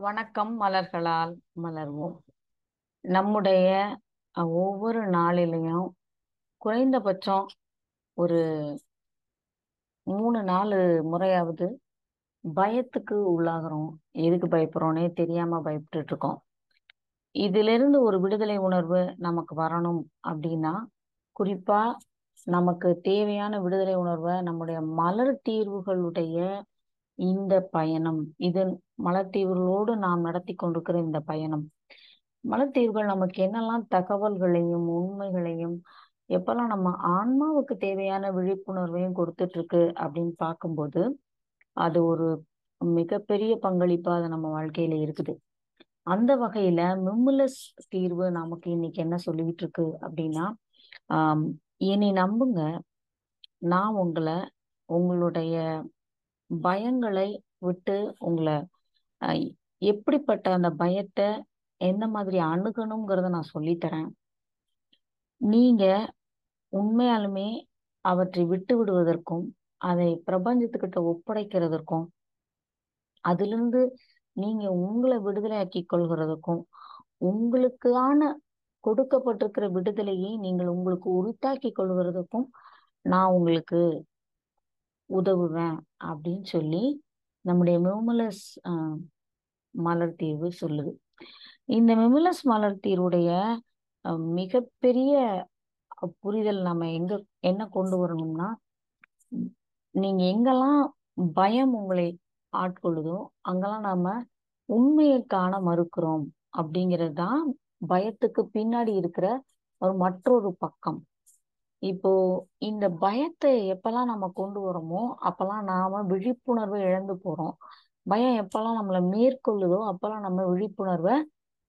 வணக்கம் மலர்களால் மலர்வோம். நம்முடைய ஒவ்வொரு நாளிலையும் குறைந்தபட்சம் ஒரு மூணு நாலு முறையாவது பயத்துக்கு உள்ளாகிறோம். எதுக்கு பயப்படுறோன்னே தெரியாம பயப்பட்டு இருக்கோம் இதிலிருந்து ஒரு விடுதலை உணர்வு நமக்கு வரணும் அப்படின்னா குறிப்பா நமக்கு தேவையான விடுதலை உணர்வை நம்முடைய மலர் தீர்வுகளுடைய இந்த பயணம். இது மலத்தீவுகளோடு நாம் நடத்தி கொண்டிருக்கிற இந்த பயணம். மலத்தீவுகள் நமக்கு என்னெல்லாம் தகவல்களையும் உண்மைகளையும் எப்பெல்லாம் நம்ம ஆன்மாவுக்கு தேவையான விழிப்புணர்வையும் கொடுத்துட்டு இருக்கு அப்படின்னு பார்க்கும்போது அது ஒரு மிகப்பெரிய பங்களிப்பா அது நம்ம வாழ்க்கையில இருக்குது. அந்த வகையில மிம்முலஸ் தீர்வு நமக்கு இன்னைக்கு என்ன சொல்லிக்கிட்டு இருக்கு அப்படின்னா ஆஹ் இனி நம்புங்க. நான் உங்களை உங்களுடைய பயங்களை விட்டு உங்களை எப்படிப்பட்ட அந்த பயத்தை எந்த மாதிரி அணுகணுங்கிறத நான் சொல்லித்தரேன் நீங்க உண்மையாலுமே அவற்றை விட்டு விடுவதற்கும் அதை பிரபஞ்சத்துக்கிட்ட ஒப்படைக்கிறதற்கும் அதிலிருந்து நீங்க உங்களை விடுதலையாக்கி கொள்கிறதுக்கும் உங்களுக்கான கொடுக்கப்பட்டிருக்கிற விடுதலையை நீங்கள் உங்களுக்கு உரித்தாக்கி கொள்கிறதுக்கும் நான் உங்களுக்கு உதவுவேன் அப்படின்னு சொல்லி நம்முடைய மெமுலஸ் மலர் தீர்வு சொல்லுது. இந்த மெமுலஸ் மலர் தீர்வுடைய மிகப்பெரிய புரிதல் நம்ம எங்க என்ன கொண்டு வரணும்னா நீங்க எங்கெல்லாம் பயம் உங்களை ஆட்கொள்ளுதோ அங்கெல்லாம் நாம உண்மையை காண மறுக்கிறோம் அப்படிங்கிறது தான் பயத்துக்கு பின்னாடி இருக்கிற ஒரு மற்றொரு பக்கம். இப்போ இந்த பயத்தை எப்பெல்லாம் நம்ம கொண்டு வரோமோ அப்பெல்லாம் நாம விழிப்புணர்வை இழந்து போறோம். பயம் எப்பெல்லாம் நம்மளை மேற்கொள்ளுதோ அப்பெல்லாம் நம்ம விழிப்புணர்வை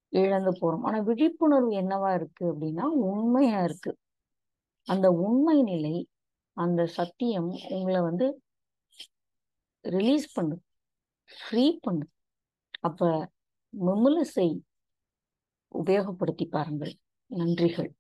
இழந்து போறோம். ஆனா விழிப்புணர்வு என்னவா இருக்கு அப்படின்னா உண்மையா இருக்கு. அந்த உண்மை நிலை அந்த சத்தியம் உங்களை வந்து ரிலீஸ் பண்ணு ஃப்ரீ பண்ணு அப்ப செய். உபயோகப்படுத்தி பாருங்கள். நன்றிகள்.